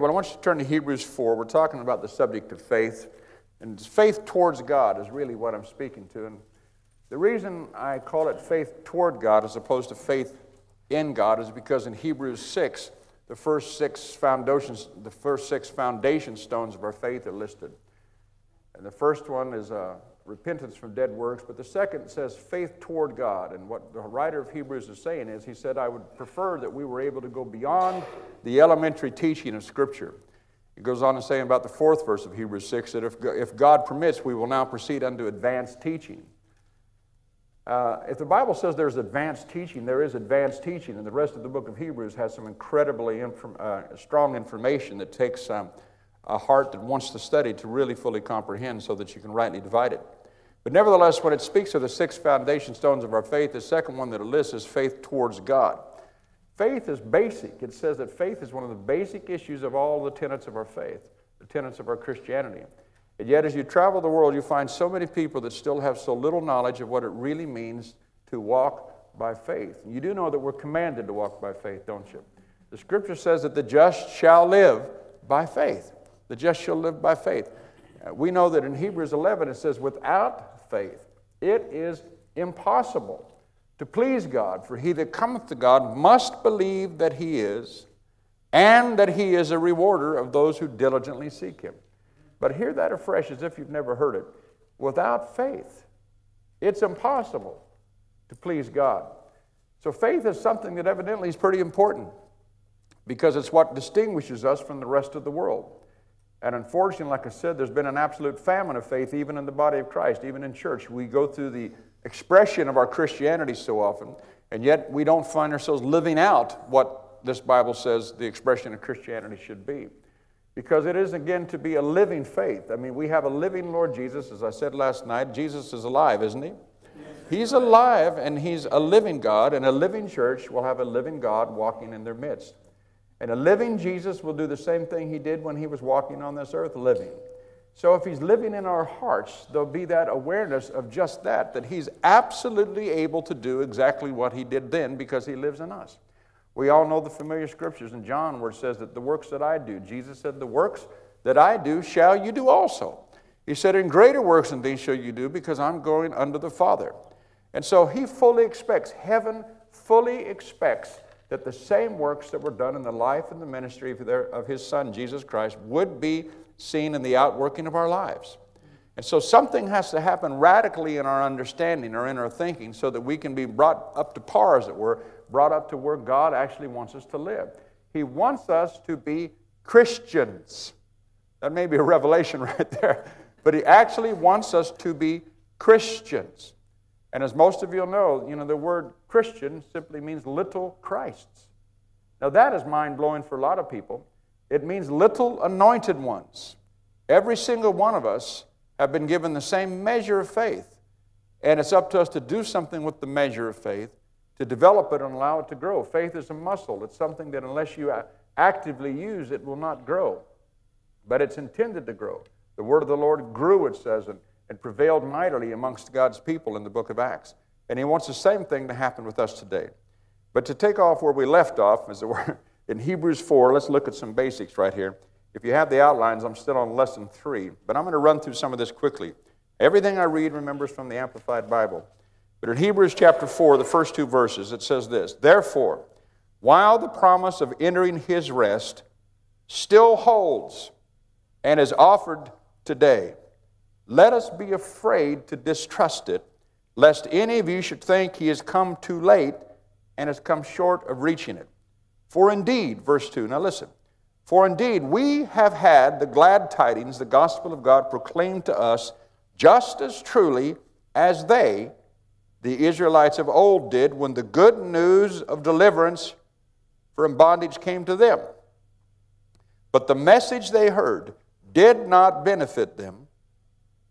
Well, I want you to turn to Hebrews 4. We're talking about the subject of faith. And faith towards God is really what I'm speaking to. And the reason I call it faith toward God as opposed to faith in God is because in Hebrews 6, the first six foundations, the first six foundation stones of our faith are listed. And the first one is uh, repentance from dead works, but the second says faith toward God. And what the writer of Hebrews is saying is, he said, I would prefer that we were able to go beyond the elementary teaching of Scripture. He goes on to say about the fourth verse of Hebrews 6 that if, if God permits, we will now proceed unto advanced teaching. Uh, if the Bible says there's advanced teaching, there is advanced teaching, and the rest of the book of Hebrews has some incredibly inform, uh, strong information that takes um, a heart that wants to study to really fully comprehend so that you can rightly divide it. But nevertheless, when it speaks of the six foundation stones of our faith, the second one that it lists is faith towards God. Faith is basic. It says that faith is one of the basic issues of all the tenets of our faith, the tenets of our Christianity. And yet, as you travel the world, you find so many people that still have so little knowledge of what it really means to walk by faith. You do know that we're commanded to walk by faith, don't you? The scripture says that the just shall live by faith. The just shall live by faith. We know that in Hebrews 11 it says, without faith, it is impossible to please God, for he that cometh to God must believe that he is, and that he is a rewarder of those who diligently seek him. But hear that afresh as if you've never heard it. Without faith, it's impossible to please God. So faith is something that evidently is pretty important because it's what distinguishes us from the rest of the world. And unfortunately, like I said, there's been an absolute famine of faith even in the body of Christ, even in church. We go through the expression of our Christianity so often, and yet we don't find ourselves living out what this Bible says the expression of Christianity should be. Because it is, again, to be a living faith. I mean, we have a living Lord Jesus. As I said last night, Jesus is alive, isn't he? He's alive and he's a living God, and a living church will have a living God walking in their midst. And a living Jesus will do the same thing he did when he was walking on this earth living. So if he's living in our hearts, there'll be that awareness of just that, that he's absolutely able to do exactly what he did then because he lives in us. We all know the familiar scriptures in John where it says that the works that I do, Jesus said, the works that I do shall you do also. He said, in greater works than these shall you do because I'm going unto the Father. And so he fully expects, heaven fully expects that the same works that were done in the life and the ministry of, their, of his son, Jesus Christ, would be seen in the outworking of our lives. And so something has to happen radically in our understanding or in our thinking so that we can be brought up to par, as it were, brought up to where God actually wants us to live. He wants us to be Christians. That may be a revelation right there, but He actually wants us to be Christians. And as most of you know, you know, the word Christian simply means little Christs. Now that is mind blowing for a lot of people. It means little anointed ones. Every single one of us have been given the same measure of faith. And it's up to us to do something with the measure of faith, to develop it and allow it to grow. Faith is a muscle. It's something that unless you actively use, it will not grow. But it's intended to grow. The word of the Lord grew, it says, and and prevailed mightily amongst God's people in the book of Acts. And he wants the same thing to happen with us today. But to take off where we left off, as it were, in Hebrews 4, let's look at some basics right here. If you have the outlines, I'm still on lesson 3, but I'm going to run through some of this quickly. Everything I read remembers from the Amplified Bible. But in Hebrews chapter 4, the first two verses, it says this Therefore, while the promise of entering his rest still holds and is offered today, let us be afraid to distrust it, lest any of you should think he has come too late and has come short of reaching it. For indeed, verse 2, now listen, for indeed we have had the glad tidings, the gospel of God, proclaimed to us just as truly as they, the Israelites of old, did when the good news of deliverance from bondage came to them. But the message they heard did not benefit them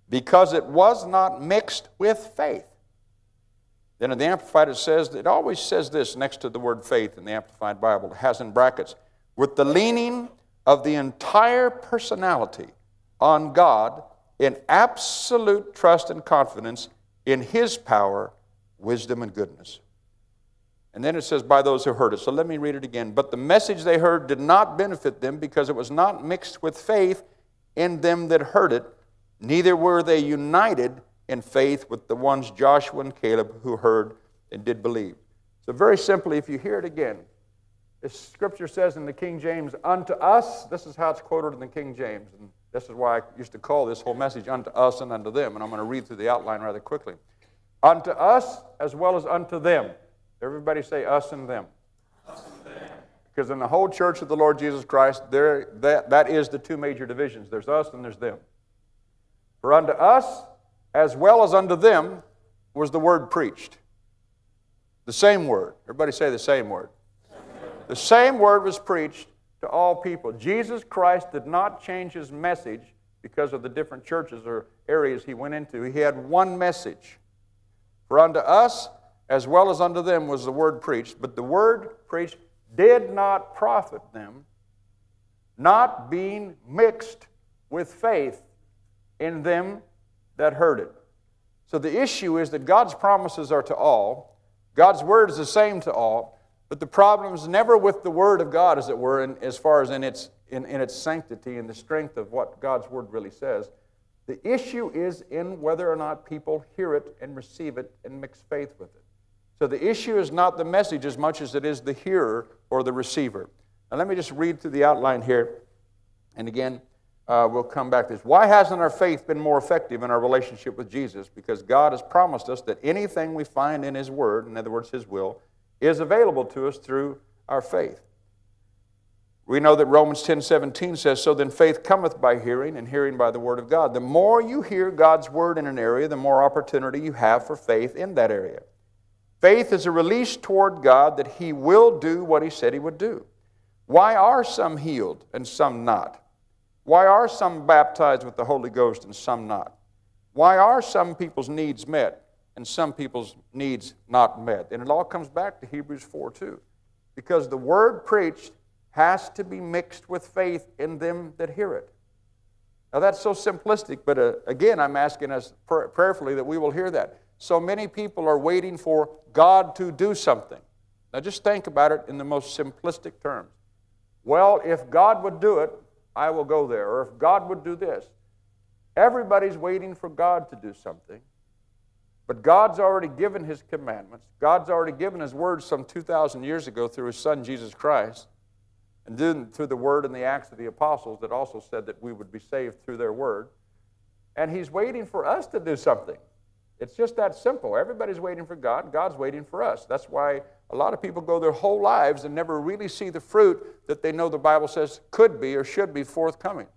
because it was not mixed with faith. Then in the Amplified, it says, it always says this next to the word faith in the Amplified Bible. It has in brackets, with the leaning of the entire personality on God in absolute trust and confidence in His power, wisdom, and goodness. And then it says, by those who heard it. So let me read it again. But the message they heard did not benefit them because it was not mixed with faith in them that heard it, neither were they united in faith with the ones Joshua and Caleb who heard and did believe. So, very simply, if you hear it again, the scripture says in the King James, unto us, this is how it's quoted in the King James. And this is why I used to call this whole message unto us and unto them. And I'm going to read through the outline rather quickly. Unto us as well as unto them. Everybody say us and them. Because in the whole church of the Lord Jesus Christ, there, that, that is the two major divisions there's us and there's them. For unto us as well as unto them was the word preached. The same word. Everybody say the same word. The same word was preached to all people. Jesus Christ did not change his message because of the different churches or areas he went into. He had one message. For unto us, as well as unto them, was the word preached. But the word preached did not profit them, not being mixed with faith in them that heard it. So the issue is that God's promises are to all, God's word is the same to all, but the problem is never with the word of God, as it were, in, as far as in its, in, in its sanctity and the strength of what God's word really says. The issue is in whether or not people hear it and receive it and mix faith with it. So the issue is not the message as much as it is the hearer or the receiver. Now, let me just read through the outline here. And again, uh, we'll come back to this. Why hasn't our faith been more effective in our relationship with Jesus? Because God has promised us that anything we find in His Word, in other words, His will, is available to us through our faith. We know that Romans 10 17 says, So then faith cometh by hearing, and hearing by the Word of God. The more you hear God's Word in an area, the more opportunity you have for faith in that area. Faith is a release toward God that He will do what He said He would do. Why are some healed and some not? Why are some baptized with the Holy Ghost and some not? Why are some people's needs met and some people's needs not met? And it all comes back to Hebrews 4 2. Because the word preached has to be mixed with faith in them that hear it. Now that's so simplistic, but uh, again, I'm asking us pr- prayerfully that we will hear that. So many people are waiting for God to do something. Now just think about it in the most simplistic terms. Well, if God would do it, I will go there. Or if God would do this. Everybody's waiting for God to do something. But God's already given His commandments. God's already given His word some 2,000 years ago through His Son, Jesus Christ. And then through the word and the acts of the apostles that also said that we would be saved through their word. And He's waiting for us to do something. It's just that simple. Everybody's waiting for God. God's waiting for us. That's why a lot of people go their whole lives and never really see the fruit that they know the Bible says could be or should be forthcoming.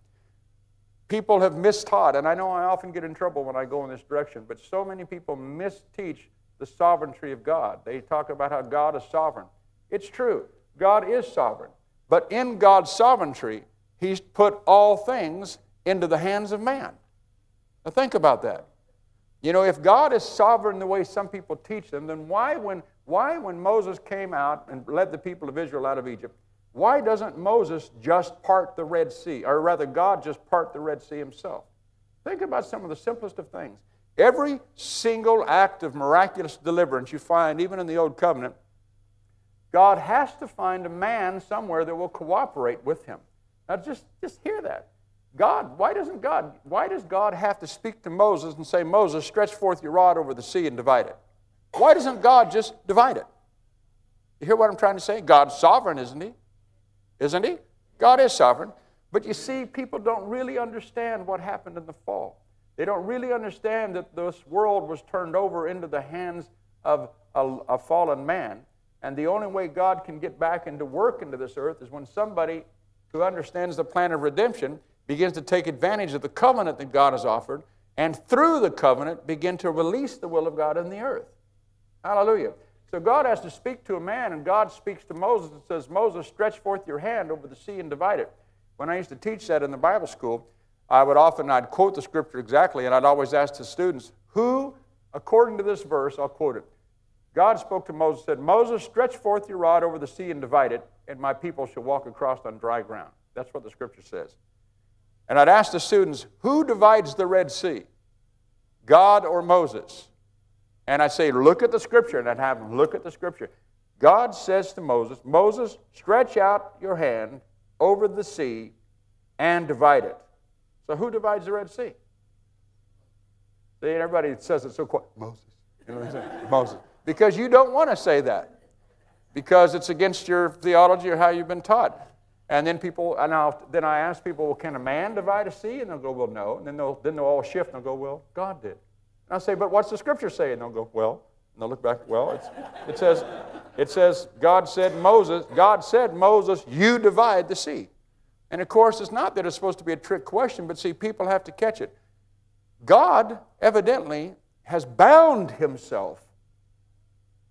People have mistaught, and I know I often get in trouble when I go in this direction, but so many people misteach the sovereignty of God. They talk about how God is sovereign. It's true, God is sovereign. But in God's sovereignty, He's put all things into the hands of man. Now think about that. You know, if God is sovereign the way some people teach them, then why, when why, when Moses came out and led the people of Israel out of Egypt, why doesn't Moses just part the Red Sea? Or rather, God just part the Red Sea himself? Think about some of the simplest of things. Every single act of miraculous deliverance you find, even in the Old Covenant, God has to find a man somewhere that will cooperate with him. Now, just, just hear that. God, why doesn't God, why does God have to speak to Moses and say, Moses, stretch forth your rod over the sea and divide it? Why doesn't God just divide it? You hear what I'm trying to say? God's sovereign, isn't He? Isn't He? God is sovereign. But you see, people don't really understand what happened in the fall. They don't really understand that this world was turned over into the hands of a, a fallen man. And the only way God can get back into work into this earth is when somebody who understands the plan of redemption begins to take advantage of the covenant that God has offered, and through the covenant begin to release the will of God in the earth. Hallelujah. So God has to speak to a man, and God speaks to Moses and says, Moses, stretch forth your hand over the sea and divide it. When I used to teach that in the Bible school, I would often, I'd quote the scripture exactly, and I'd always ask the students, who, according to this verse, I'll quote it. God spoke to Moses, said, Moses, stretch forth your rod over the sea and divide it, and my people shall walk across on dry ground. That's what the scripture says. And I'd ask the students, who divides the Red Sea? God or Moses? And I say, look at the scripture, and I'd have them look at the scripture. God says to Moses, Moses, stretch out your hand over the sea and divide it. So who divides the Red Sea? See, everybody says it so quiet. Moses. You know what I'm saying? Moses. Because you don't want to say that. Because it's against your theology or how you've been taught. And then people, and I'll, then I ask people, well, can a man divide a sea? And they'll go, well, no. And then they'll, then they'll all shift and they'll go, well, God did. And I'll say, but what's the scripture say? And they'll go, well, and they'll look back, well, it says, it says, God said, Moses, God said, Moses, you divide the sea. And of course, it's not that it's supposed to be a trick question, but see, people have to catch it. God evidently has bound himself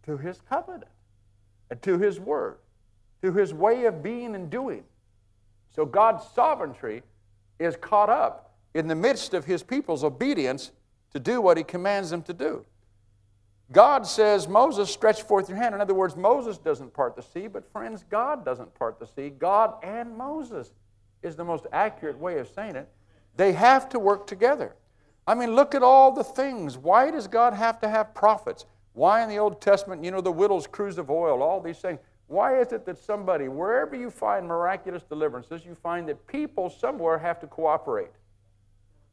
to his covenant and to his word, to his way of being and doing. So God's sovereignty is caught up in the midst of his people's obedience to do what he commands them to do. God says, Moses, stretch forth your hand. In other words, Moses doesn't part the sea, but friends, God doesn't part the sea. God and Moses is the most accurate way of saying it. They have to work together. I mean, look at all the things. Why does God have to have prophets? Why in the Old Testament, you know, the widow's cruse of oil, all these things. Why is it that somebody, wherever you find miraculous deliverances, you find that people somewhere have to cooperate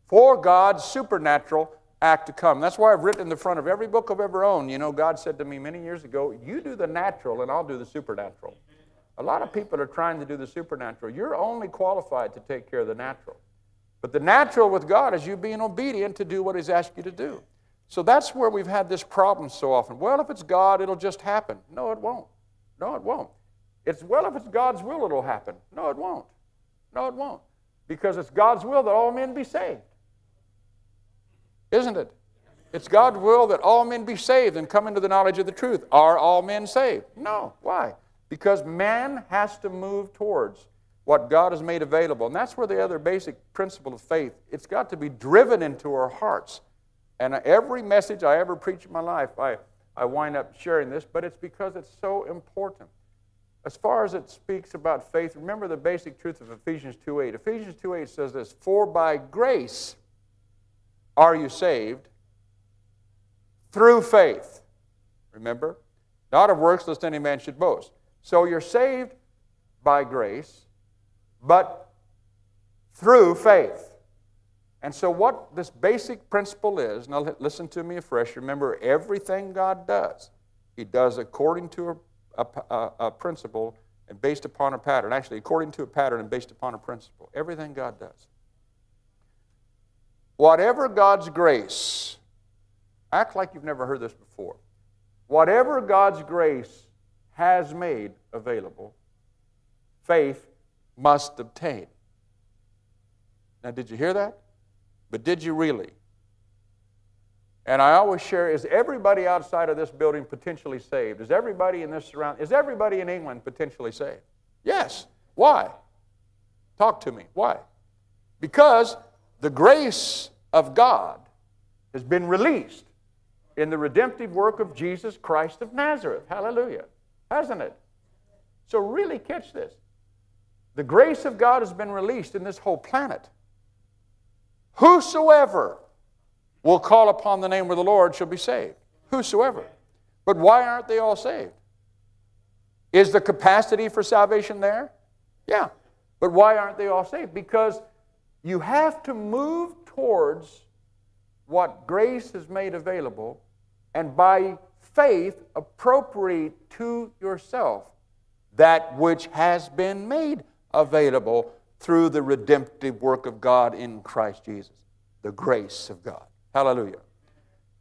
for God's supernatural act to come? That's why I've written in the front of every book I've ever owned, you know, God said to me many years ago, You do the natural and I'll do the supernatural. A lot of people are trying to do the supernatural. You're only qualified to take care of the natural. But the natural with God is you being obedient to do what He's asked you to do. So that's where we've had this problem so often. Well, if it's God, it'll just happen. No, it won't. No, it won't. It's, well, if it's God's will, it'll happen. No, it won't. No, it won't. Because it's God's will that all men be saved. Isn't it? It's God's will that all men be saved and come into the knowledge of the truth. Are all men saved? No. Why? Because man has to move towards what God has made available. And that's where the other basic principle of faith, it's got to be driven into our hearts. And every message I ever preach in my life, I, I wind up sharing this, but it's because it's so important. As far as it speaks about faith, remember the basic truth of Ephesians 2.8. Ephesians 2.8 says this, For by grace are you saved through faith. Remember? Not of works, lest any man should boast. So you're saved by grace but through faith. And so, what this basic principle is, now listen to me afresh. Remember, everything God does, He does according to a, a, a, principle and based upon a pattern. Actually, according to a pattern and based upon a principle. Everything God does. Whatever God's grace, act like you've never heard this before. Whatever God's grace has made available, faith must obtain. Now, did you hear that? But did you really? And I always share is everybody outside of this building potentially saved? Is everybody in this surround? Is everybody in England potentially saved? Yes. Why? Talk to me. Why? Because the grace of God has been released in the redemptive work of Jesus Christ of Nazareth. Hallelujah. Hasn't it? So, really catch this. The grace of God has been released in this whole planet. Whosoever will call upon the name of the Lord shall be saved. Whosoever. But why aren't they all saved? Is the capacity for salvation there? Yeah. But why aren't they all saved? Because you have to move towards what grace has made available and by faith appropriate to yourself that which has been made available through the redemptive work of God in Christ Jesus, the grace of God. Hallelujah.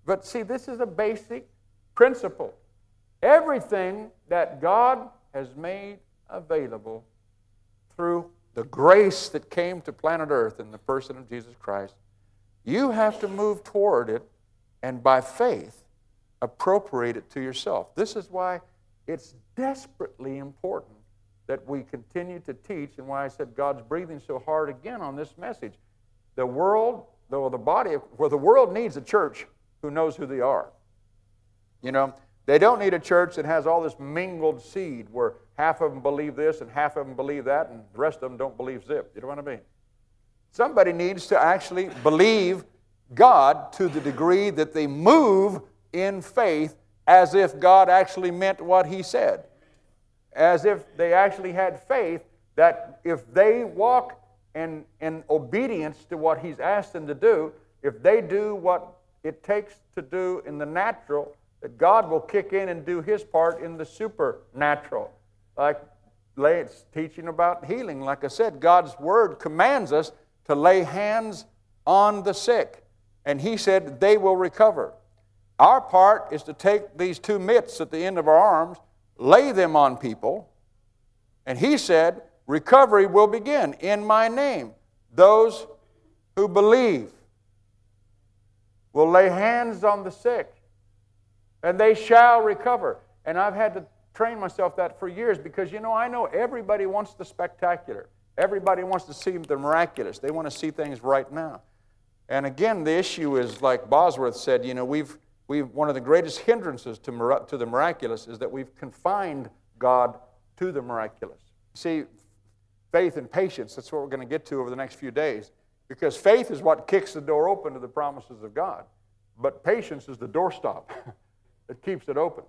But see, this is a basic principle. Everything that God has made available through the grace that came to planet Earth in the person of Jesus Christ, you have to move toward it and by faith appropriate it to yourself. This is why it's desperately important that we continue to teach and why I said God's breathing so hard again on this message. The world, though the body, where the world needs a church who knows who they are. You know, they don't need a church that has all this mingled seed where half of them believe this and half of them believe that and the rest of them don't believe zip. You know what I mean? Somebody needs to actually believe God to the degree that they move in faith as if God actually meant what he said. As if they actually had faith that if they walk in, in obedience to what he's asked them to do, if they do what it takes to do in the natural, that God will kick in and do his part in the supernatural. Like it's teaching about healing. Like I said, God's word commands us to lay hands on the sick. And he said they will recover. Our part is to take these two mitts at the end of our arms, lay them on people, and he said, Recovery will begin in my name. Those who believe will lay hands on the sick, and they shall recover. And I've had to train myself that for years because, you know, I know everybody wants the spectacular. Everybody wants to see the miraculous. They want to see things right now. And again, the issue is like Bosworth said, you know, we've, we've one of the greatest hindrances to, to the miraculous is that we've confined God to the miraculous. See, faith and patience, that's what we're going to get to over the next few days. Because faith is what kicks the door open to the promises of God. But patience is the doorstop that keeps it open.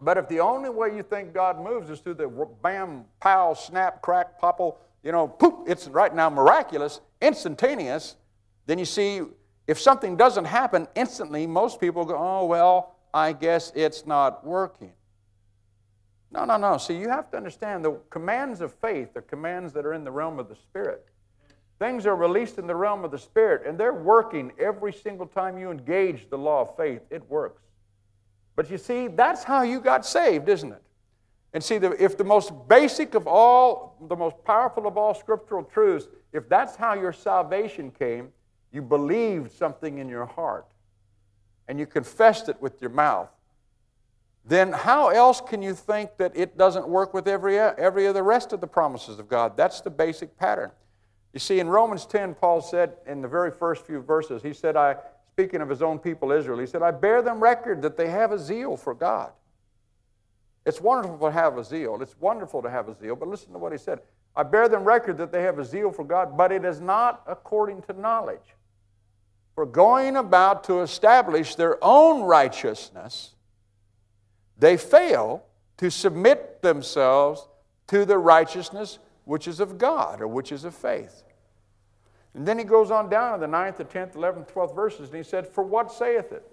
But if the only way you think God moves is through the bam, pow, snap, crack, popple, you know, poop, it's right now miraculous, instantaneous, then you see, if something doesn't happen instantly, most people go, oh, well, I guess it's not working. No, no, no. See, you have to understand the commands of faith are commands that are in the realm of the Spirit. Things are released in the realm of the Spirit, and they're working every single time you engage the law of faith. It works. But you see, that's how you got saved, isn't it? And see, the, if the most basic of all, the most powerful of all scriptural truths, if that's how your salvation came, you believed something in your heart and you confessed it with your mouth, then how else can you think that it doesn't work with every, every other rest of the promises of God? That's the basic pattern. You see, in Romans 10, Paul said in the very first few verses, he said, I, speaking of his own people Israel, he said, I bear them record that they have a zeal for God. It's wonderful to have a zeal. It's wonderful to have a zeal, but listen to what he said. I bear them record that they have a zeal for God, but it is not according to knowledge for going about to establish their own righteousness, they fail to submit themselves to the righteousness which is of God or which is of faith. And then he goes on down in the 9th, the 10th, 11th, 12th verses, and he said, For what saith it?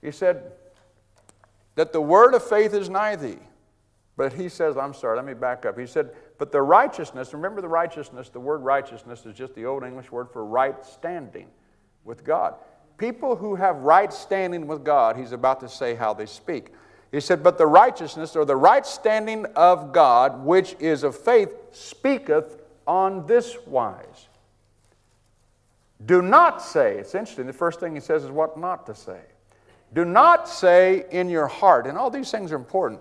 He said, That the word of faith is nigh thee. But he says, I'm sorry, let me back up. He said, But the righteousness, remember the righteousness, the word righteousness is just the old English word for right standing with God. People who have right standing with God, he's about to say how they speak. He said, But the righteousness or the right standing of God, which is of faith, speaketh on this wise. Do not say, it's interesting, the first thing he says is what not to say. Do not say in your heart, and all these things are important.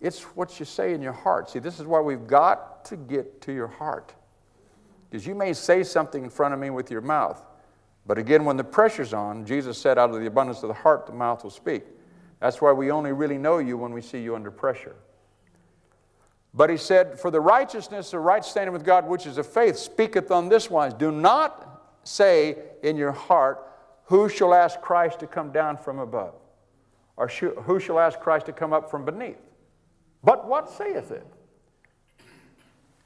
It's what you say in your heart. See, this is why we've got to get to your heart. Because you may say something in front of me with your mouth, but again, when the pressure's on, Jesus said, out of the abundance of the heart, the mouth will speak. That's why we only really know you when we see you under pressure. But he said, For the righteousness or right standing with God, which is of faith, speaketh on this wise Do not say in your heart, Who shall ask Christ to come down from above? Or who shall ask Christ to come up from beneath? But what saith it?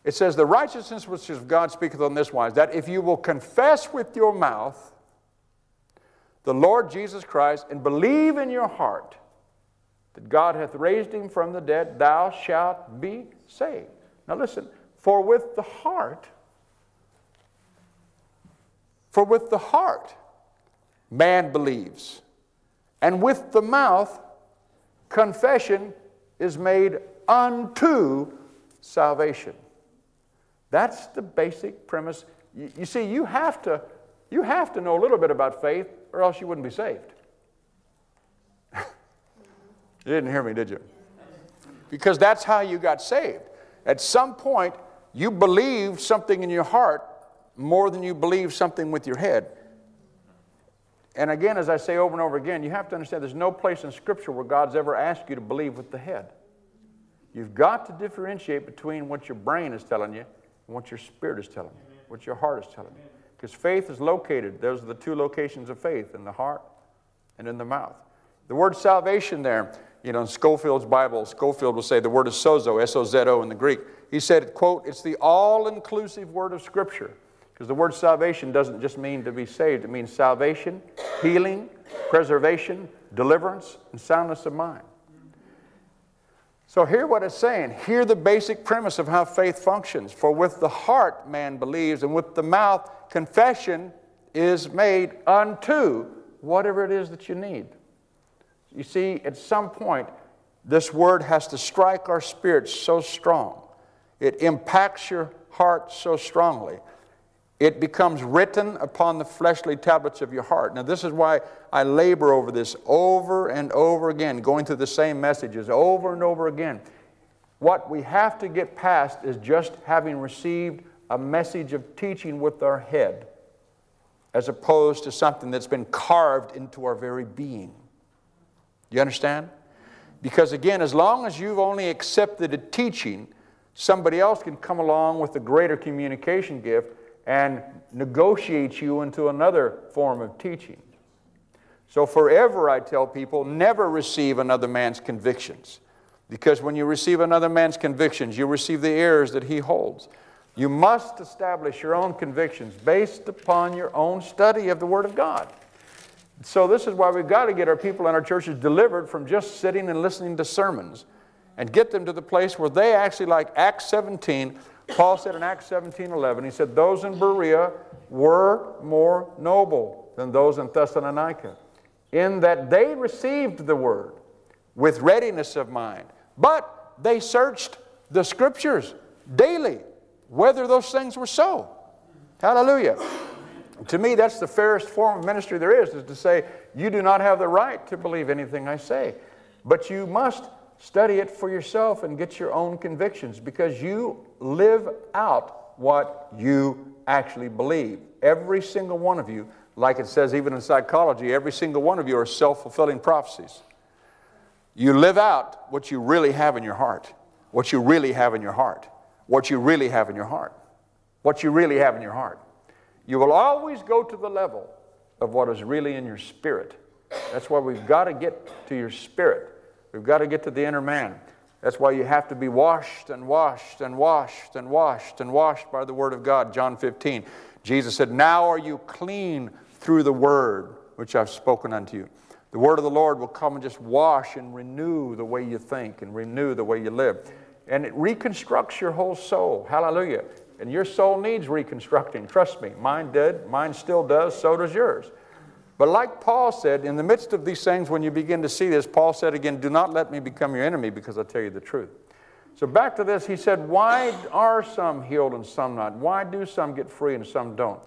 It says, The righteousness which is of God speaketh on this wise, that if you will confess with your mouth the Lord Jesus Christ and believe in your heart that God hath raised him from the dead, thou shalt be saved. Now listen, for with the heart, for with the heart man believes, and with the mouth confession is made unto salvation. That's the basic premise. You, see, you have, to, you have to know a little bit about faith, or else you wouldn't be saved. you didn't hear me, did you? Because that's how you got saved. At some point, you believed something in your heart more than you believe something with your head. And again, as I say over and over again, you have to understand there's no place in Scripture where God's ever asked you to believe with the head. You've got to differentiate between what your brain is telling you and what your spirit is telling you, what your heart is telling you. Because faith is located, those are the two locations of faith in the heart and in the mouth. The word salvation there, you know, in Scofield's Bible, Schofield will say the word is sozo, S O Z O in the Greek. He said, quote, it's the all inclusive word of Scripture. Because the word salvation doesn't just mean to be saved, it means salvation, healing, preservation, deliverance, and soundness of mind. So, hear what it's saying. Hear the basic premise of how faith functions. For with the heart man believes, and with the mouth confession is made unto whatever it is that you need. You see, at some point, this word has to strike our spirits so strong. It impacts your heart so strongly. It becomes written upon the fleshly tablets of your heart. Now, this is why I labor over this over and over again, going through the same messages over and over again. What we have to get past is just having received a message of teaching with our head, as opposed to something that's been carved into our very being. You understand? Because again, as long as you've only accepted a teaching, somebody else can come along with a greater communication gift and negotiate you into another form of teaching. So, forever I tell people never receive another man's convictions. Because when you receive another man's convictions, you receive the errors that he holds. You must establish your own convictions based upon your own study of the Word of God. So, this is why we've got to get our people in our churches delivered from just sitting and listening to sermons and get them to the place where they actually, like Acts 17, Paul said in Acts 17 11, he said, Those in Berea were more noble than those in Thessalonica, in that they received the word with readiness of mind. But they searched the scriptures daily, whether those things were so. Hallelujah. To me, that's the fairest form of ministry there is, is to say, You do not have the right to believe anything I say, but you must study it for yourself and get your own convictions because you live out what you actually believe. Every single one of you, like it says even in psychology, every single one of you are self fulfilling prophecies. You live out what you really have in your heart, what you really have in your heart, what you really have in your heart, what you really have in your heart. You will always go to the level of what is really in your spirit. That's why we've got to get to your spirit. We've got to get to the inner man. That's why you have to be washed and washed and washed and washed and washed by the Word of God. John 15. Jesus said, Now are you clean through the Word which I've spoken unto you. The Word of the Lord will come and just wash and renew the way you think and renew the way you live. And it reconstructs your whole soul. Hallelujah. And your soul needs reconstructing. Trust me. Mine did. Mine still does. So does yours. But like Paul said, in the midst of these things, when you begin to see this, Paul said again, Do not let me become your enemy because I tell you the truth. So back to this, he said, Why are some healed and some not? Why do some get free and some don't?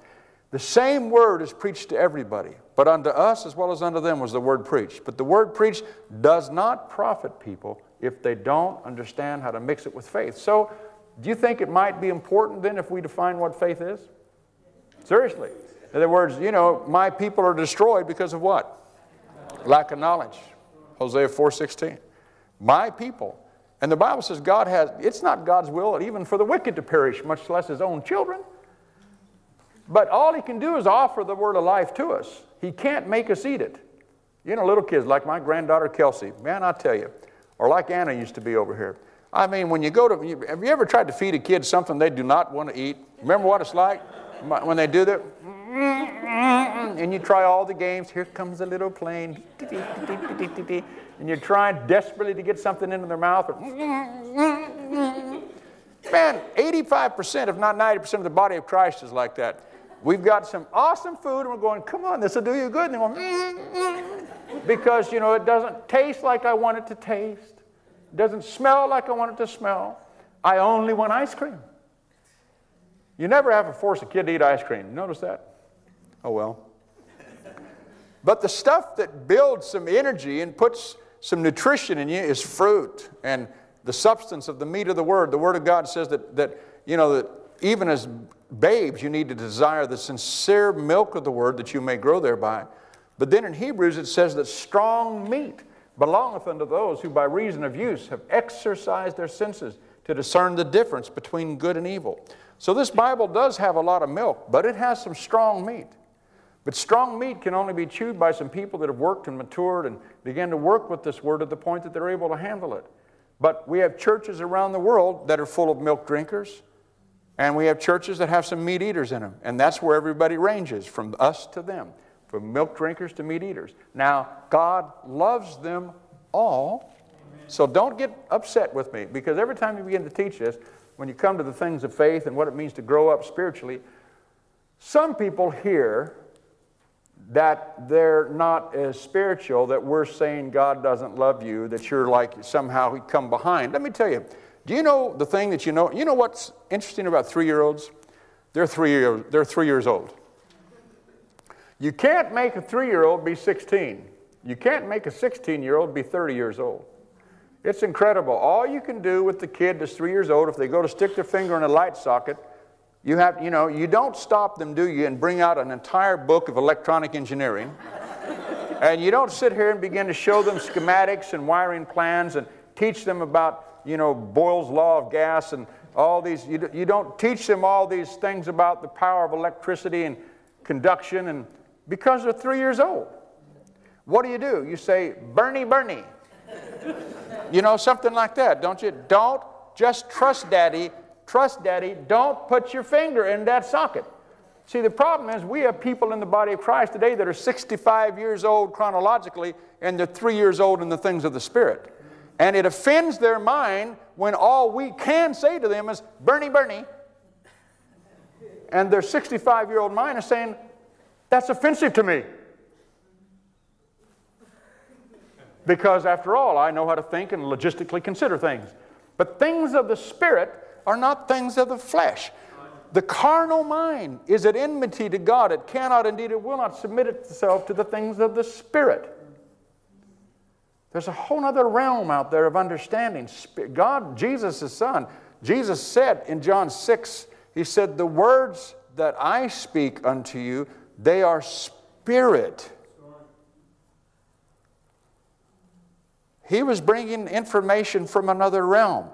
The same word is preached to everybody, but unto us as well as unto them was the word preached. But the word preached does not profit people if they don't understand how to mix it with faith. So, do you think it might be important then if we define what faith is? Seriously. In other words, you know, my people are destroyed because of what? Lack of knowledge. Hosea 4:16. My people. And the Bible says God has, it's not God's will even for the wicked to perish, much less his own children. But all he can do is offer the word of life to us. He can't make us eat it. You know, little kids like my granddaughter Kelsey, man, I tell you, or like Anna used to be over here. I mean, when you go to, have you ever tried to feed a kid something they do not want to eat? Remember what it's like when they do that? And you try all the games. Here comes a little plane. And you're trying desperately to get something into their mouth. Man, 85%, if not 90% of the body of Christ is like that. We've got some awesome food and we're going, come on, this will do you good. And they're going, mm. because, you know, it doesn't taste like I want it to taste. It doesn't smell like I want it to smell. I only want ice cream. You never have to force a kid to eat ice cream. Notice that? Oh well. But the stuff that builds some energy and puts some nutrition in you is fruit and the substance of the meat of the Word. The Word of God says that, that you know, that even as babes, you need to desire the sincere milk of the Word that you may grow thereby. But then in Hebrews, it says that strong meat belongeth unto those who by reason of use have exercised their senses to discern the difference between good and evil. So this Bible does have a lot of milk, but it has some strong meat. But strong meat can only be chewed by some people that have worked and matured and began to work with this word at the point that they're able to handle it. But we have churches around the world that are full of milk drinkers, and we have churches that have some meat eaters in them. And that's where everybody ranges from us to them, from milk drinkers to meat eaters. Now, God loves them all. So don't get upset with me because every time you begin to teach this, when you come to the things of faith and what it means to grow up spiritually, some people hear that they're not as spiritual, that we're saying God doesn't love you, that you're like somehow he come behind. Let me tell you, do you know the thing that you know? You know what's interesting about three year olds? They're three, year, they're three years old. You can't make a three year old be 16. You can't make a 16 year old be 30 years old. It's incredible. All you can do with the kid that's three years old, if they go to stick their finger in a light socket, you have, you know, you don't stop them, do you, and bring out an entire book of electronic engineering. and you don't sit here and begin to show them schematics and wiring plans and teach them about, you know, Boyle's law of gas and all these. You, you don't teach them all these things about the power of electricity and conduction and because they're three years old. What do you do? You say, Bernie, Bernie. You know, something like that, don't you? Don't just trust daddy. Trust daddy. Don't put your finger in that socket. See, the problem is we have people in the body of Christ today that are 65 years old chronologically and they're three years old in the things of the Spirit. And it offends their mind when all we can say to them is, Bernie, Bernie. And their 65 year old mind is saying, That's offensive to me. because after all, I know how to think and logistically consider things. But things of the Spirit are not things of the flesh. The carnal mind is at enmity to God. It cannot, indeed, it will not submit itself to the things of the Spirit. There's a whole other realm out there of understanding. God, Jesus' Son, Jesus said in John 6, He said, The words that I speak unto you, they are spirit He was bringing information from another realm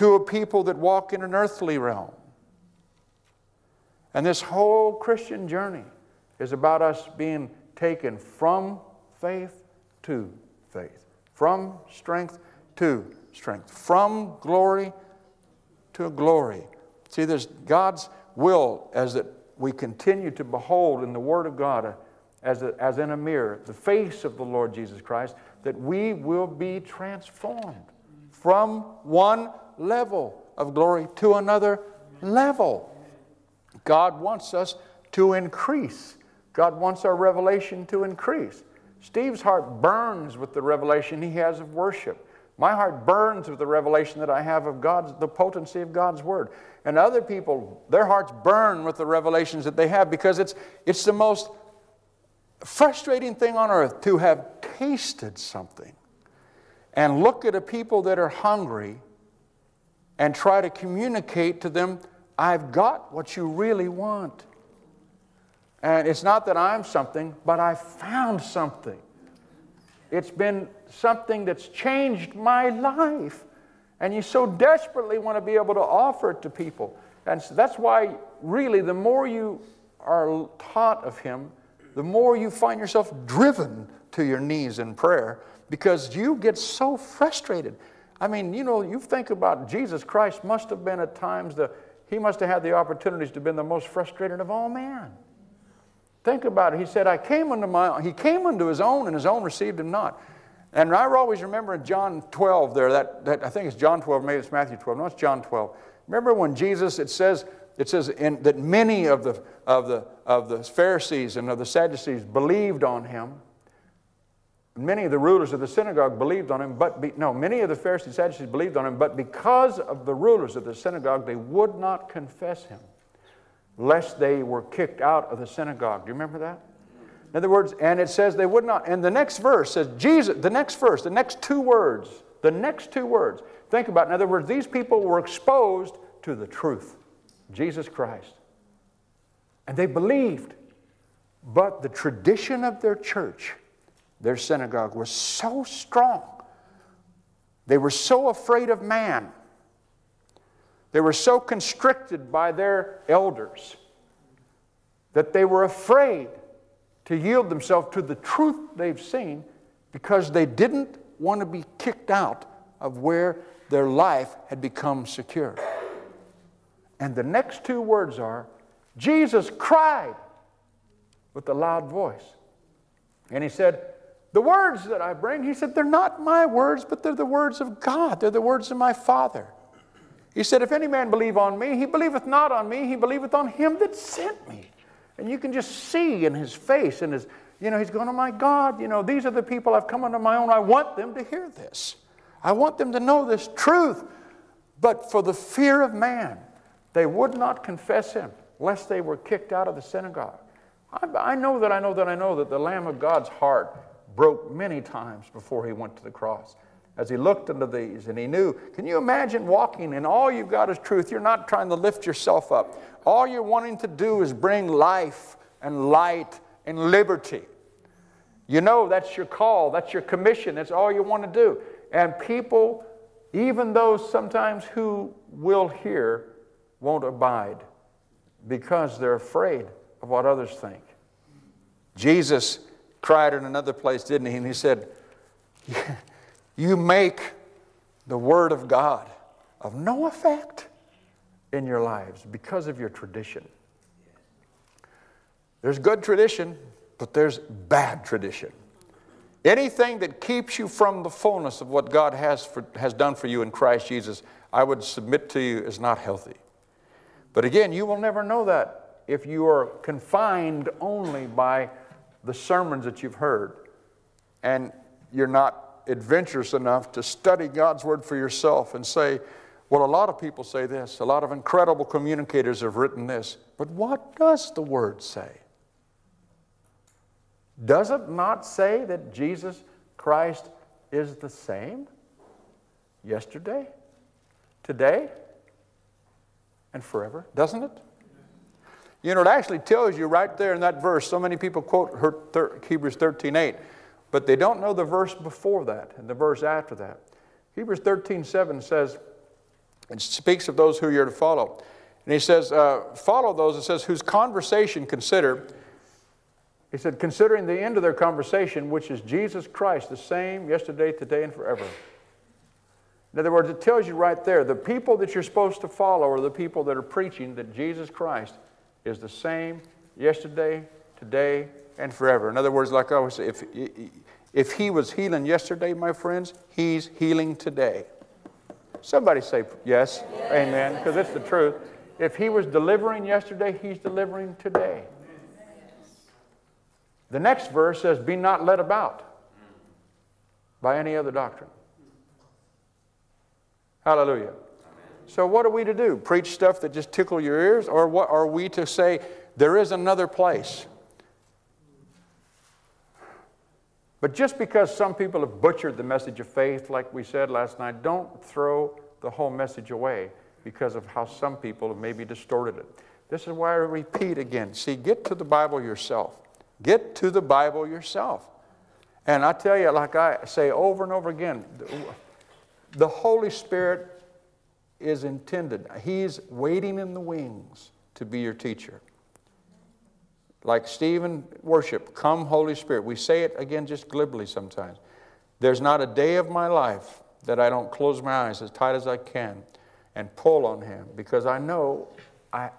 to a people that walk in an earthly realm. And this whole Christian journey is about us being taken from faith to faith, from strength to strength, from glory to glory. See, there's God's will as that we continue to behold in the Word of God uh, as, a, as in a mirror the face of the Lord Jesus Christ that we will be transformed from one level of glory to another level. God wants us to increase. God wants our revelation to increase. Steve's heart burns with the revelation he has of worship. My heart burns with the revelation that I have of God's, the potency of God's Word. And other people, their hearts burn with the revelations that they have because it's, it's the most frustrating thing on earth to have tasted something and look at a people that are hungry and try to communicate to them, I've got what you really want. And it's not that I'm something, but I found something. It's been something that's changed my life. And you so desperately want to be able to offer it to people. And so that's why, really, the more you are taught of Him, the more you find yourself driven to your knees in prayer because you get so frustrated. I mean, you know, you think about Jesus Christ must have been at times the, he must have had the opportunities to have been the most frustrated of all men. Think about it. He said, I came unto my, he came unto his own and his own received him not. And I always remember in John 12 there, that, that I think it's John 12, maybe it's Matthew 12. No, it's John 12. Remember when Jesus, it says, it says in, that many of the, of, the, of the Pharisees and of the Sadducees believed on him. Many of the rulers of the synagogue believed on him, but be, no, many of the Pharisees and Sadducees believed on him, but because of the rulers of the synagogue, they would not confess him, lest they were kicked out of the synagogue. Do you remember that? In other words, and it says they would not. And the next verse says, Jesus, the next verse, the next two words, the next two words. Think about it. In other words, these people were exposed to the truth. Jesus Christ. And they believed. But the tradition of their church, their synagogue, was so strong. They were so afraid of man. They were so constricted by their elders that they were afraid to yield themselves to the truth they've seen because they didn't want to be kicked out of where their life had become secure. And the next two words are Jesus cried with a loud voice. And he said, The words that I bring, he said, they're not my words, but they're the words of God. They're the words of my Father. He said, If any man believe on me, he believeth not on me, he believeth on him that sent me. And you can just see in his face and his, you know, he's going, Oh my God, you know, these are the people I've come under my own. I want them to hear this. I want them to know this truth. But for the fear of man, they would not confess him, lest they were kicked out of the synagogue. I, I know that I know that I know that the Lamb of God's heart broke many times before he went to the cross as he looked into these and he knew. Can you imagine walking and all you've got is truth? You're not trying to lift yourself up. All you're wanting to do is bring life and light and liberty. You know that's your call, that's your commission, that's all you want to do. And people, even those sometimes who will hear, won't abide because they're afraid of what others think. Jesus cried in another place, didn't he? And he said, you make the Word of God of no effect in your lives because of your tradition. There's good tradition, but there's bad tradition. Anything that keeps you from the fullness of what God has, for, has done for you in Christ Jesus, I would submit to you is not healthy. But again, you will never know that if you are confined only by the sermons that you've heard and you're not adventurous enough to study God's Word for yourself and say, well, a lot of people say this, a lot of incredible communicators have written this, but what does the Word say? Does it not say that Jesus Christ is the same yesterday, today, and forever? Doesn't it? You know, it actually tells you right there in that verse. So many people quote Hebrews 13 8 but they don't know the verse before that and the verse after that. Hebrews 13 7 says, it speaks of those who you're to follow. And he says, uh, follow those, it says, whose conversation consider. He said, considering the end of their conversation, which is Jesus Christ, the same yesterday, today, and forever. In other words, it tells you right there the people that you're supposed to follow are the people that are preaching that Jesus Christ is the same yesterday, today, and forever. In other words, like I always say, if, if he was healing yesterday, my friends, he's healing today. Somebody say yes, yes. amen, because it's the truth. If he was delivering yesterday, he's delivering today. The next verse says, Be not led about by any other doctrine. Hallelujah. So, what are we to do? Preach stuff that just tickle your ears? Or what are we to say, There is another place? But just because some people have butchered the message of faith, like we said last night, don't throw the whole message away because of how some people have maybe distorted it. This is why I repeat again. See, get to the Bible yourself. Get to the Bible yourself. And I tell you, like I say over and over again, the Holy Spirit is intended, He's waiting in the wings to be your teacher. Like Stephen worship, come Holy Spirit. We say it again just glibly sometimes. There's not a day of my life that I don't close my eyes as tight as I can and pull on Him because I know I,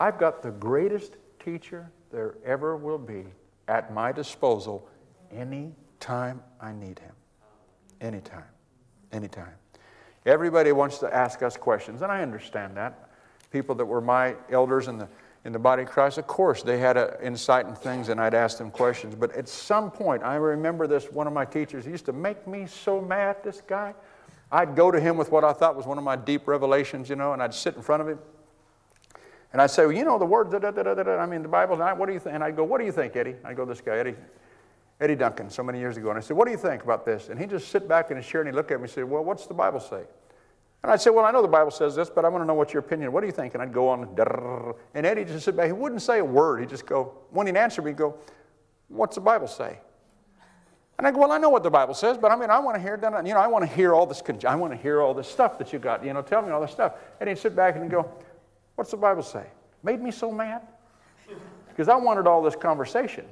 I've got the greatest teacher there ever will be at my disposal any time I need Him. Anytime. Anytime. Everybody wants to ask us questions, and I understand that. People that were my elders in the in the body of Christ, of course, they had insight in things and I'd ask them questions. But at some point, I remember this, one of my teachers used to make me so mad, this guy. I'd go to him with what I thought was one of my deep revelations, you know, and I'd sit in front of him. And I'd say, well, you know, the word, da, da, da, I mean, the Bible, what do you think? And I'd go, what do you think, Eddie? I'd go, this guy, Eddie, Eddie Duncan, so many years ago. And I said, what do you think about this? And he'd just sit back in his chair and he'd look at me and say, well, what's the Bible say? And I'd say, Well, I know the Bible says this, but I want to know what your opinion. What do you think? And I'd go on, and Eddie just sit back. He wouldn't say a word. He'd just go, when he'd answer me, he'd go, What's the Bible say? And I go, Well, I know what the Bible says, but I mean, I want to hear that. You know, I want to hear all this. I want to hear all this stuff that you got. You know, tell me all this stuff. And he'd sit back and go, What's the Bible say? Made me so mad. because I wanted all this conversation.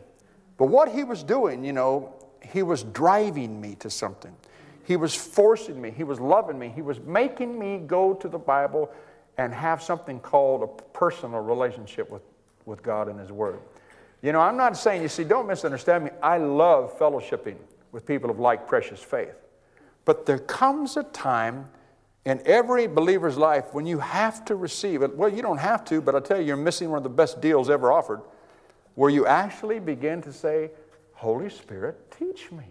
But what he was doing, you know, he was driving me to something. He was forcing me. He was loving me. He was making me go to the Bible and have something called a personal relationship with, with God and His Word. You know, I'm not saying, you see, don't misunderstand me. I love fellowshipping with people of like precious faith. But there comes a time in every believer's life when you have to receive it. Well, you don't have to, but I tell you, you're missing one of the best deals ever offered, where you actually begin to say, Holy Spirit, teach me.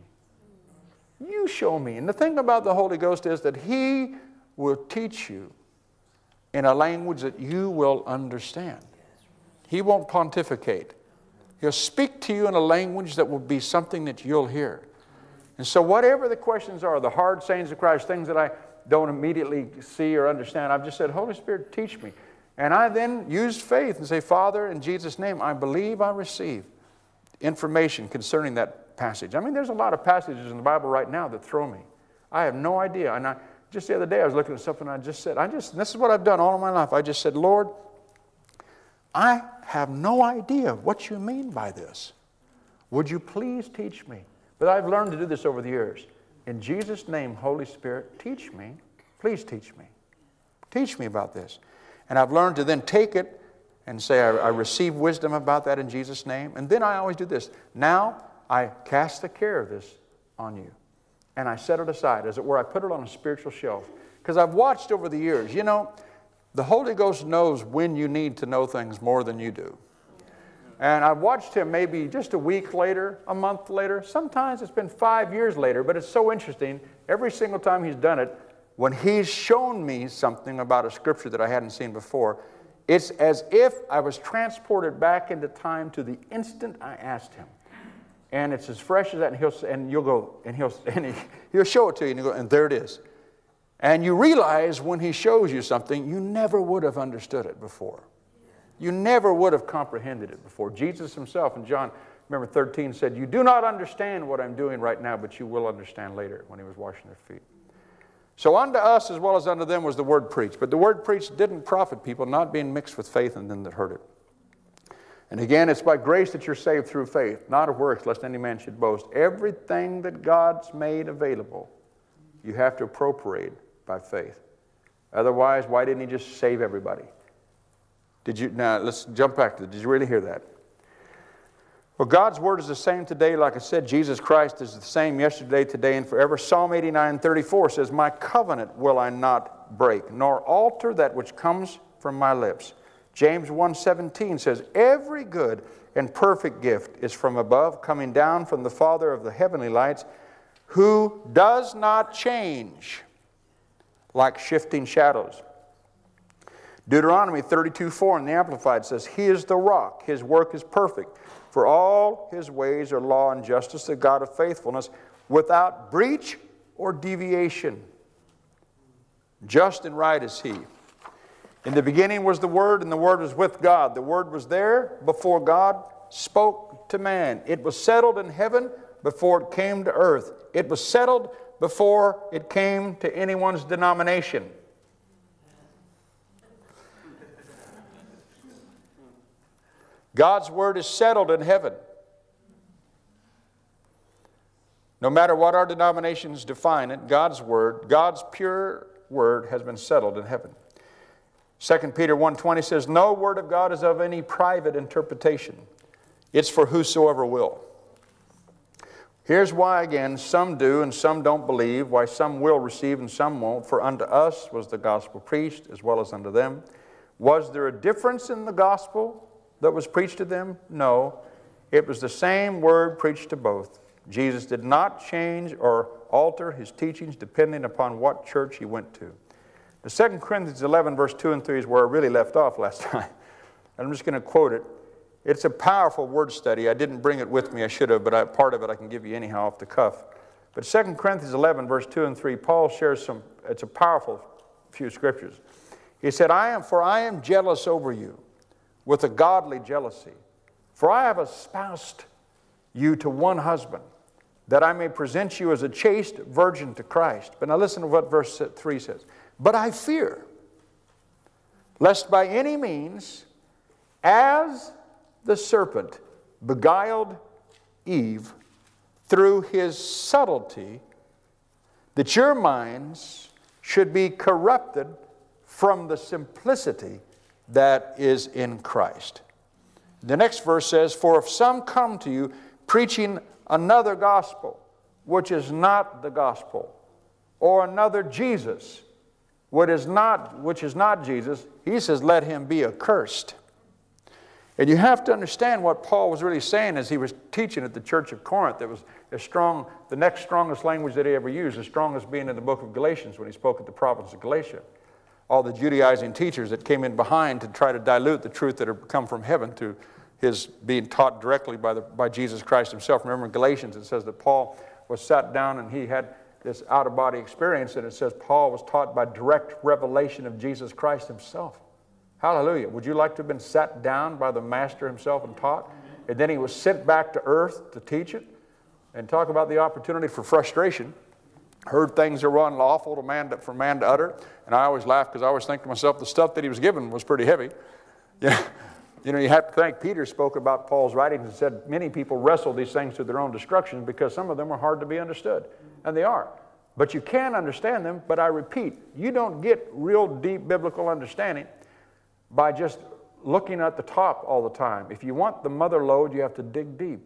You show me. And the thing about the Holy Ghost is that He will teach you in a language that you will understand. He won't pontificate. He'll speak to you in a language that will be something that you'll hear. And so, whatever the questions are, the hard sayings of Christ, things that I don't immediately see or understand, I've just said, Holy Spirit, teach me. And I then use faith and say, Father, in Jesus' name, I believe I receive information concerning that passage. I mean, there's a lot of passages in the Bible right now that throw me. I have no idea. And I, just the other day, I was looking at something I just said, I just, this is what I've done all of my life. I just said, Lord, I have no idea what you mean by this. Would you please teach me? But I've learned to do this over the years. In Jesus' name, Holy Spirit, teach me. Please teach me. Teach me about this. And I've learned to then take it and say, I, I receive wisdom about that in Jesus' name. And then I always do this. Now I cast the care of this on you. And I set it aside, as it were. I put it on a spiritual shelf. Because I've watched over the years, you know, the Holy Ghost knows when you need to know things more than you do. And I've watched him maybe just a week later, a month later. Sometimes it's been five years later, but it's so interesting. Every single time he's done it, when he's shown me something about a scripture that I hadn't seen before, it's as if I was transported back into time to the instant I asked him. And it's as fresh as that, and, he'll, and you'll go, and, he'll, and he, he'll show it to you, and you go, and there it is. And you realize when he shows you something, you never would have understood it before. You never would have comprehended it before. Jesus himself in John, remember 13, said, You do not understand what I'm doing right now, but you will understand later when he was washing their feet. So unto us as well as unto them was the word preached. But the word preached didn't profit people, not being mixed with faith in them that heard it. And again, it's by grace that you're saved through faith, not of works, lest any man should boast. Everything that God's made available, you have to appropriate by faith. Otherwise, why didn't He just save everybody? Did you, now let's jump back to, did you really hear that? Well, God's word is the same today. Like I said, Jesus Christ is the same yesterday, today, and forever. Psalm 89 34 says, My covenant will I not break, nor alter that which comes from my lips. James 1 17 says, Every good and perfect gift is from above, coming down from the Father of the heavenly lights, who does not change like shifting shadows. Deuteronomy 32 4 in the Amplified says, He is the rock, His work is perfect. For all His ways are law and justice, the God of faithfulness, without breach or deviation. Just and right is He. In the beginning was the Word, and the Word was with God. The Word was there before God spoke to man. It was settled in heaven before it came to earth. It was settled before it came to anyone's denomination. God's word is settled in heaven. No matter what our denominations define it, God's word, God's pure word has been settled in heaven. 2 Peter 1:20 says, "No word of God is of any private interpretation. It's for whosoever will." Here's why again some do and some don't believe, why some will receive and some won't. For unto us was the gospel preached as well as unto them. Was there a difference in the gospel? That was preached to them? No. It was the same word preached to both. Jesus did not change or alter his teachings depending upon what church he went to. The 2 Corinthians 11, verse 2 and 3 is where I really left off last time. And I'm just going to quote it. It's a powerful word study. I didn't bring it with me. I should have, but I, part of it I can give you anyhow off the cuff. But 2 Corinthians 11, verse 2 and 3, Paul shares some, it's a powerful few scriptures. He said, I am, for I am jealous over you with a godly jealousy. For I have espoused you to one husband, that I may present you as a chaste virgin to Christ. But now listen to what verse 3 says. But I fear, lest by any means, as the serpent beguiled Eve through his subtlety that your minds should be corrupted from the simplicity that is in Christ. The next verse says, For if some come to you preaching another gospel, which is not the gospel, or another Jesus, what is not, which is not Jesus, he says, let him be accursed. And you have to understand what Paul was really saying as he was teaching at the church of Corinth. That was a strong, the next strongest language that he ever used, the strongest being in the book of Galatians when he spoke at the province of Galatia. All the Judaizing teachers that came in behind to try to dilute the truth that had come from heaven to his being taught directly by, the, by Jesus Christ himself. Remember in Galatians it says that Paul was sat down and he had this out of body experience, and it says Paul was taught by direct revelation of Jesus Christ himself. Hallelujah. Would you like to have been sat down by the Master himself and taught? And then he was sent back to earth to teach it? And talk about the opportunity for frustration. Heard things that were unlawful to man to, for man to utter. And I always laugh because I always think to myself, the stuff that he was given was pretty heavy. Yeah. You know, you have to think Peter spoke about Paul's writings and said many people wrestle these things to their own destruction because some of them are hard to be understood. And they are. But you can understand them, but I repeat, you don't get real deep biblical understanding by just looking at the top all the time. If you want the mother lode, you have to dig deep.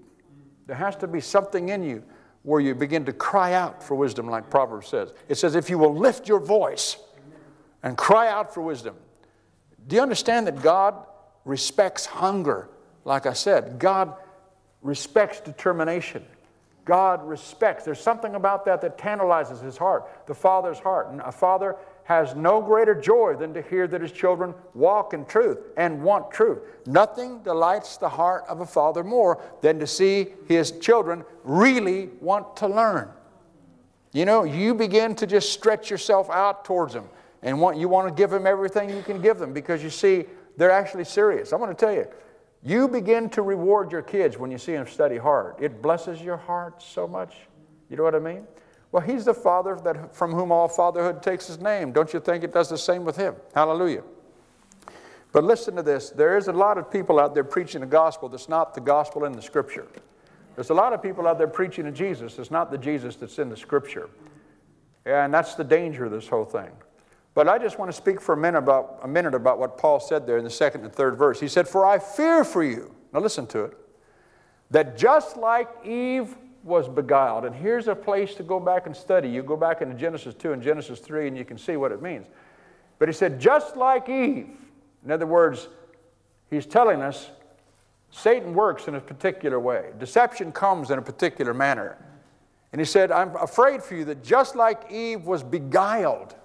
There has to be something in you where you begin to cry out for wisdom, like Proverbs says. It says, if you will lift your voice and cry out for wisdom. Do you understand that God respects hunger. Like I said, God respects determination. God respects. There's something about that that tantalizes his heart, the Father's heart. And a father has no greater joy than to hear that his children walk in truth and want truth. Nothing delights the heart of a father more than to see his children really want to learn. You know, you begin to just stretch yourself out towards them and want, you want to give them everything you can give them because you see they're actually serious. I want to tell you, you begin to reward your kids when you see them study hard. It blesses your heart so much. You know what I mean? Well, he's the father that, from whom all fatherhood takes his name. Don't you think it does the same with him? Hallelujah. But listen to this there is a lot of people out there preaching the gospel that's not the gospel in the scripture. There's a lot of people out there preaching to Jesus that's not the Jesus that's in the scripture. And that's the danger of this whole thing. But I just want to speak for a minute about, a minute about what Paul said there in the second and third verse. He said, For I fear for you. Now listen to it. That just like Eve was beguiled, and here's a place to go back and study. You go back into Genesis 2 and Genesis 3, and you can see what it means. But he said, just like Eve. In other words, he's telling us Satan works in a particular way, deception comes in a particular manner. And he said, I'm afraid for you that just like Eve was beguiled,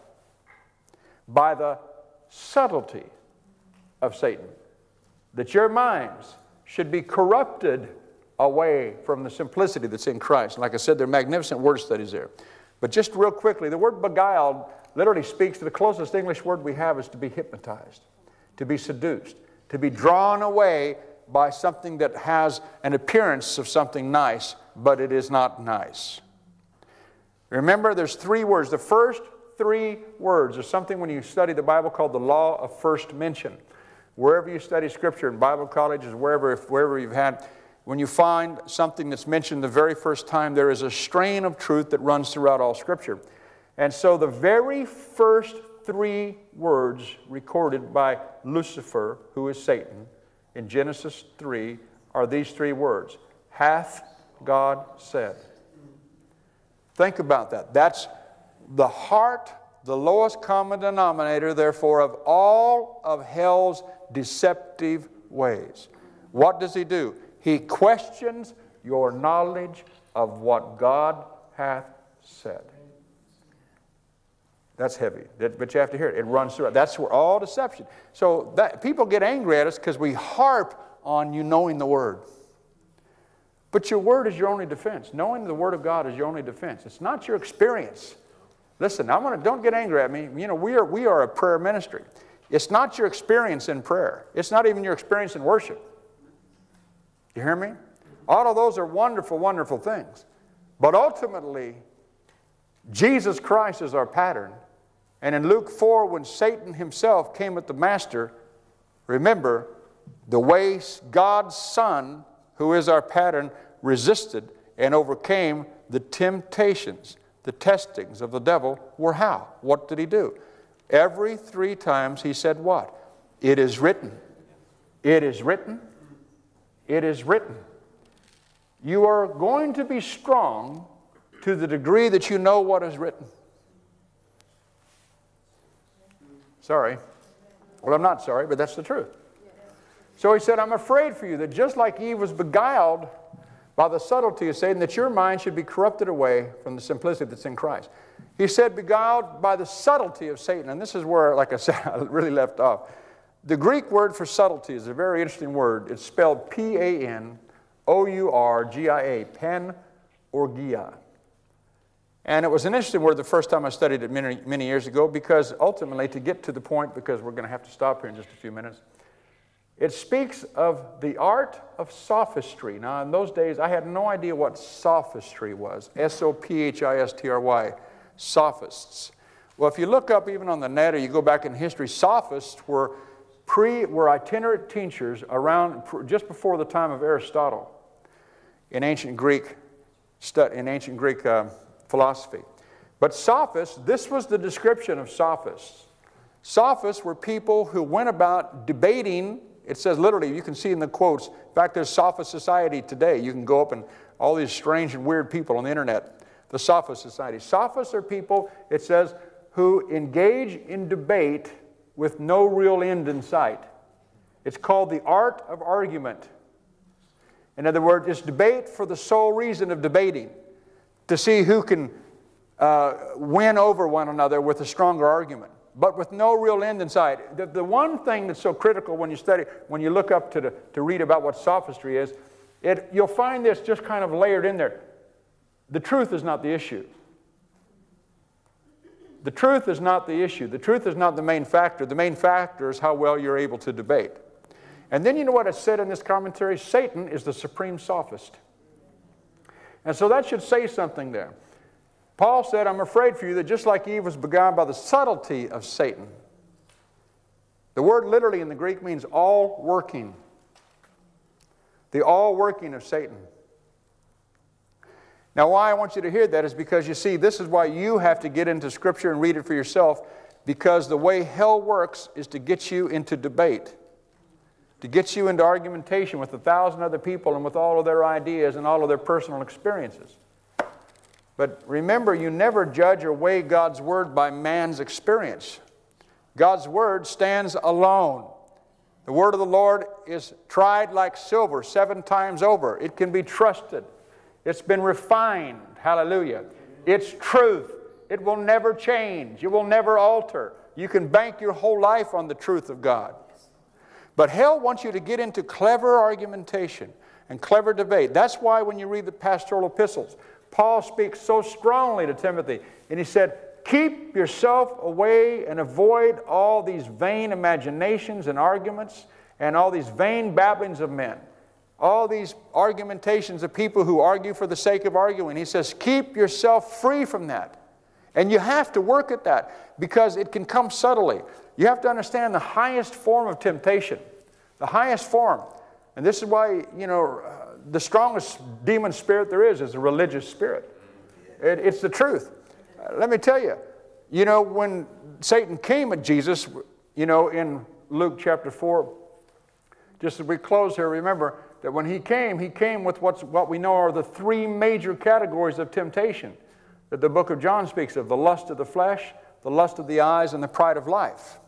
by the subtlety of Satan. That your minds should be corrupted away from the simplicity that's in Christ. Like I said, there are magnificent word studies there. But just real quickly, the word beguiled literally speaks to the closest English word we have is to be hypnotized, to be seduced, to be drawn away by something that has an appearance of something nice, but it is not nice. Remember, there's three words. The first three words. There's something when you study the Bible called the law of first mention. Wherever you study Scripture, in Bible colleges, wherever, wherever you've had, when you find something that's mentioned the very first time, there is a strain of truth that runs throughout all Scripture. And so the very first three words recorded by Lucifer, who is Satan, in Genesis 3 are these three words Hath God said. Think about that. That's the heart, the lowest common denominator, therefore, of all of hell's deceptive ways. What does he do? He questions your knowledge of what God hath said. That's heavy, but you have to hear it. It runs through. That's where all deception. So that, people get angry at us because we harp on you knowing the Word. But your Word is your only defense. Knowing the Word of God is your only defense. It's not your experience. Listen, I want to, don't get angry at me. You know, we are, we are a prayer ministry. It's not your experience in prayer. It's not even your experience in worship. You hear me? All of those are wonderful, wonderful things. But ultimately, Jesus Christ is our pattern. And in Luke 4, when Satan himself came at the Master, remember, the way God's Son, who is our pattern, resisted and overcame the temptations, the testings of the devil were how? What did he do? Every three times he said, What? It is written. It is written. It is written. You are going to be strong to the degree that you know what is written. Sorry. Well, I'm not sorry, but that's the truth. So he said, I'm afraid for you that just like Eve was beguiled by the subtlety of Satan, that your mind should be corrupted away from the simplicity that's in Christ. He said, beguiled by the subtlety of Satan. And this is where, like I said, I really left off. The Greek word for subtlety is a very interesting word. It's spelled P A N O U R G I A, pen or gia. And it was an interesting word the first time I studied it many, many years ago because ultimately, to get to the point, because we're going to have to stop here in just a few minutes, it speaks of the art of sophistry. Now, in those days, I had no idea what sophistry was S O P H I S T R Y, sophists. Well, if you look up even on the net or you go back in history, sophists were, pre, were itinerant teachers around just before the time of Aristotle in ancient Greek, in ancient Greek uh, philosophy. But sophists, this was the description of sophists. Sophists were people who went about debating it says literally, you can see in the quotes, in fact, there's Sophist Society today. You can go up and all these strange and weird people on the internet, the Sophist Society. Sophists are people, it says, who engage in debate with no real end in sight. It's called the art of argument. In other words, it's debate for the sole reason of debating, to see who can uh, win over one another with a stronger argument but with no real end in sight. The, the one thing that's so critical when you study, when you look up to, the, to read about what sophistry is, it, you'll find this just kind of layered in there. The truth is not the issue. The truth is not the issue. The truth is not the main factor. The main factor is how well you're able to debate. And then you know what it said in this commentary? Satan is the supreme sophist. And so that should say something there. Paul said, I'm afraid for you that just like Eve was beguiled by the subtlety of Satan, the word literally in the Greek means all working. The all working of Satan. Now, why I want you to hear that is because you see, this is why you have to get into Scripture and read it for yourself, because the way hell works is to get you into debate, to get you into argumentation with a thousand other people and with all of their ideas and all of their personal experiences. But remember, you never judge or weigh God's word by man's experience. God's word stands alone. The word of the Lord is tried like silver seven times over. It can be trusted. It's been refined. Hallelujah. It's truth. It will never change. It will never alter. You can bank your whole life on the truth of God. But hell wants you to get into clever argumentation and clever debate. That's why when you read the pastoral epistles, Paul speaks so strongly to Timothy, and he said, Keep yourself away and avoid all these vain imaginations and arguments and all these vain babblings of men. All these argumentations of people who argue for the sake of arguing. He says, Keep yourself free from that. And you have to work at that because it can come subtly. You have to understand the highest form of temptation, the highest form. And this is why, you know, the strongest demon spirit there is is a religious spirit. It, it's the truth. Uh, let me tell you, you know, when Satan came at Jesus, you know, in Luke chapter 4, just as we close here, remember that when he came, he came with what's, what we know are the three major categories of temptation that the book of John speaks of the lust of the flesh, the lust of the eyes, and the pride of life.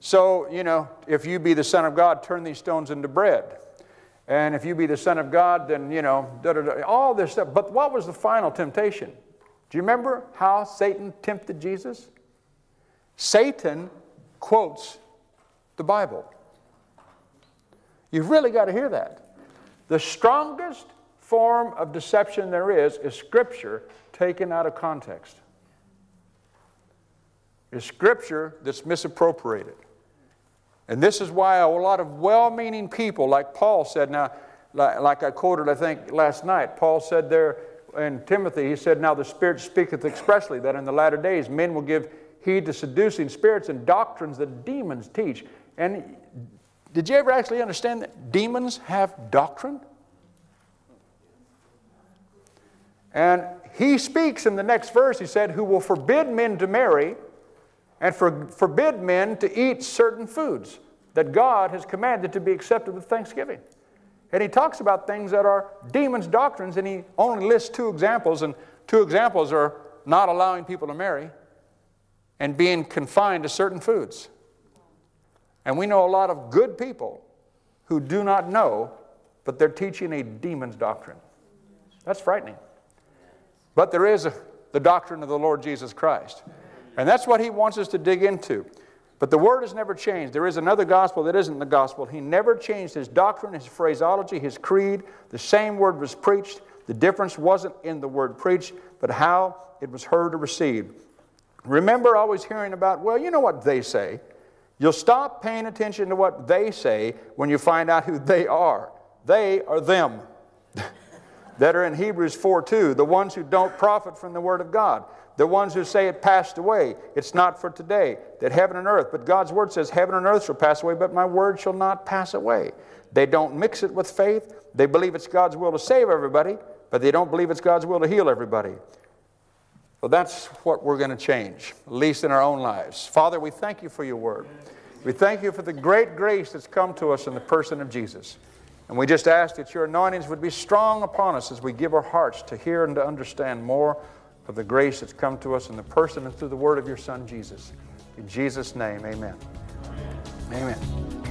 So, you know, if you be the Son of God, turn these stones into bread. And if you be the Son of God, then, you know, da, da, da, all this stuff. But what was the final temptation? Do you remember how Satan tempted Jesus? Satan quotes the Bible. You've really got to hear that. The strongest form of deception there is is Scripture taken out of context. Is Scripture that's misappropriated. And this is why a lot of well meaning people, like Paul said, now, like, like, I quoted, I think, last night, Paul said there in Timothy, he said, Now the Spirit speaketh expressly that in the latter days men will give heed to seducing spirits and doctrines that demons teach. And did you ever actually understand that demons have doctrine? And he speaks in the next verse, he said, who will forbid men to marry and for, forbid men to eat certain foods that God has commanded to be accepted with thanksgiving. And he talks about things that are demons' doctrines, and he only lists two examples, and two examples are not allowing people to marry and being confined to certain foods. And we know a lot of good people who do not know, but they're teaching a demon's doctrine. That's frightening. But there is a, the doctrine of the Lord Jesus Christ. And that's what he wants us to dig into. But the word has never changed. There is another gospel that isn't the gospel. He never changed his doctrine, his phraseology, his creed. The same word was preached. The difference wasn't in the word preached, but how it was heard or received. Remember always hearing about, well, you know what they say. You'll stop paying attention to what they say when you find out who they are. They are them. that are in Hebrews 4 2, the ones who don't profit from the Word of God, the ones who say it passed away, it's not for today, that heaven and earth, but God's Word says heaven and earth shall pass away, but my Word shall not pass away. They don't mix it with faith. They believe it's God's will to save everybody, but they don't believe it's God's will to heal everybody. Well, that's what we're going to change, at least in our own lives. Father, we thank you for your Word. We thank you for the great grace that's come to us in the person of Jesus. And we just ask that your anointings would be strong upon us as we give our hearts to hear and to understand more of the grace that's come to us in the person and through the word of your Son, Jesus. In Jesus' name, amen. Amen. amen.